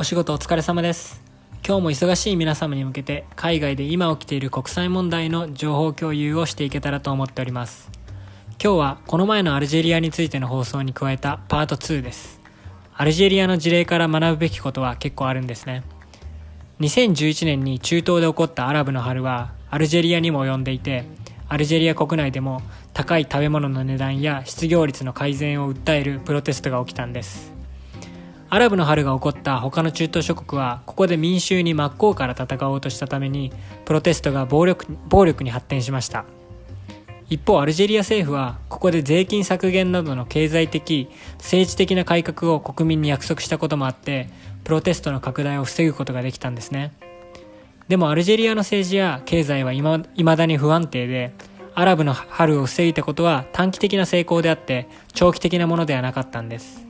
お仕事お疲れ様です。今日も忙しい皆様に向けて海外で今起きている国際問題の情報共有をしていけたらと思っております。今日はこの前のアルジェリアについての放送に加えたパート2です。アルジェリアの事例から学ぶべきことは結構あるんですね。2011年に中東で起こったアラブの春はアルジェリアにも及んでいてアルジェリア国内でも高い食べ物の値段や失業率の改善を訴えるプロテストが起きたんです。アラブの春が起こった他の中東諸国はここで民衆に真っ向から戦おうとしたためにプロテストが暴力暴力に発展しました。一方アルジェリア政府はここで税金削減などの経済的政治的な改革を国民に約束したこともあってプロテストの拡大を防ぐことができたんですね。でもアルジェリアの政治や経済はいまだに不安定でアラブの春を防いだことは短期的な成功であって長期的なものではなかったんです。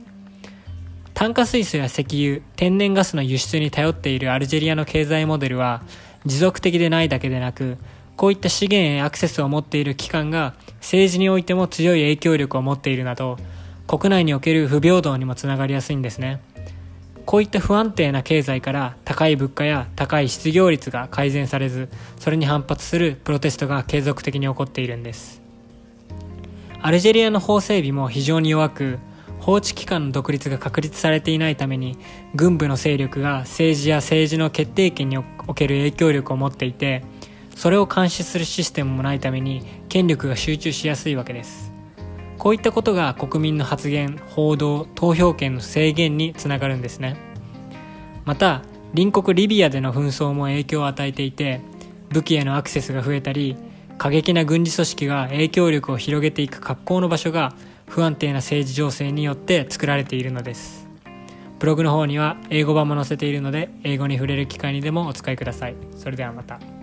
炭化水素や石油天然ガスの輸出に頼っているアルジェリアの経済モデルは持続的でないだけでなくこういった資源へアクセスを持っている機関が政治においても強い影響力を持っているなど国内における不平等にもつながりやすいんですね。こういった不安定な経済から高い物価や高い失業率が改善されずそれに反発するプロテストが継続的に起こっているんです。アルジェリアの法整備も非常に弱く法治機関の独立が確立されていないために軍部の勢力が政治や政治の決定権における影響力を持っていてそれを監視するシステムもないために権力が集中しやすいわけです。こういったことが国民の発言報道投票権の制限につながるんですね。また隣国リビアでの紛争も影響を与えていて武器へのアクセスが増えたり過激な軍事組織が影響力を広げていく格好の場所が不安定な政治情勢によって作られているのです。ブログの方には英語版も載せているので英語に触れる機会にでもお使いください。それではまた。